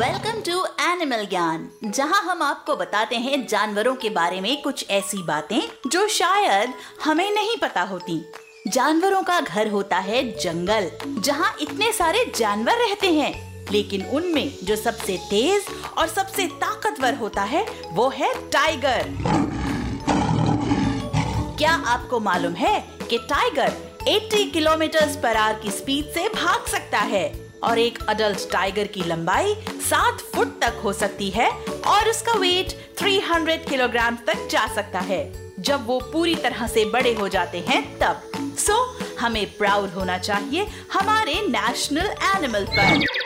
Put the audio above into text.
Welcome to animal Gyan जहाँ हम आपको बताते हैं जानवरों के बारे में कुछ ऐसी बातें जो शायद हमें नहीं पता होती। जानवरों का घर होता है जंगल, जहाँ इतने सारे जानवर रहते हैं। लेकिन उनमें जो सबसे तेज और सबसे ताकतवर होता है, वो है टाइगर क्या आपको मालूम है कि टाइगर 80 किलोमीटर पर आवर की स्पीड से भाग सकता है? और एक अडल्ट टाइगर की लंबाई सात फुट तक हो सकती है और उसका वेट 300 किलोग्राम तक जा सकता है। जब वो पूरी तरह से बड़े हो जाते हैं तब। सो so, हमें प्राउड होना चाहिए हमारे नेशनल एनिमल पर।